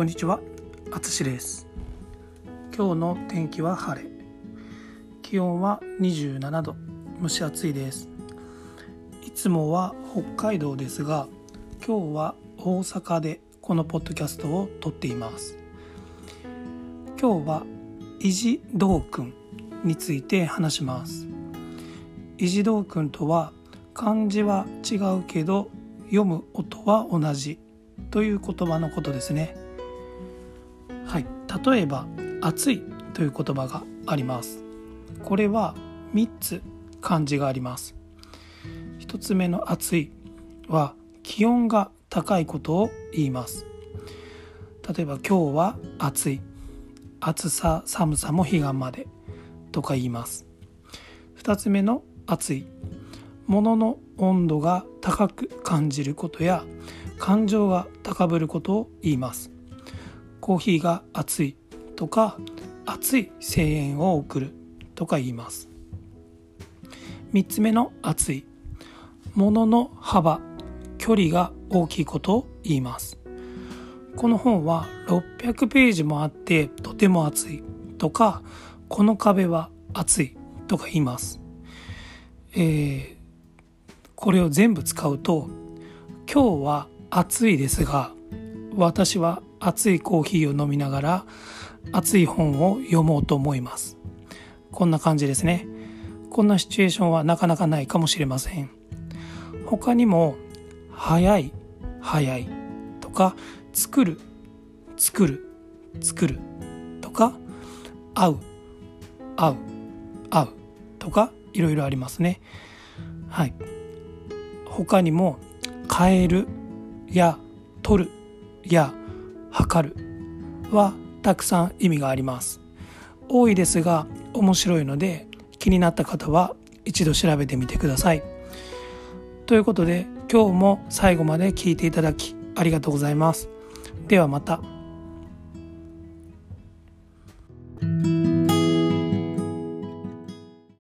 こんにちは、あつしです。今日の天気は晴れ。気温は27度、蒸し暑いです。いつもは北海道ですが、今日は大阪でこのポッドキャストを撮っています。今日は維持道訓について話します。維持道訓とは漢字は違うけど読む音は同じという言葉のことですね。はい、例えば「暑い」という言葉があります。これは3つ漢字があります。1つ目の「暑い」は気温が高いことを言います。例えば今日は暑い。暑さ寒さも彼岸までとか言います。2つ目の「暑い」物の温度が高く感じることや感情が高ぶることを言いますコーヒーが熱いとか熱い声援を送るとか言います。3つ目の熱い。物の幅距離が大きいことを言います。この本は600ページもあってとても熱いとかこの壁は熱いとか言います。えーこれを全部使うと今日は暑いですが私は熱いコーヒーを飲みながら熱い本を読もうと思います。こんな感じですね。こんなシチュエーションはなかなかないかもしれません。他にも早い早いとか作る作る作るとか合う合う合うとかいろいろありますね。はい。他にも変えるや取るや測るはたくさん意味があります。多いですが面白いので気になった方は一度調べてみてください。ということで今日も最後まで聞いていただきありがとうございます。ではまた。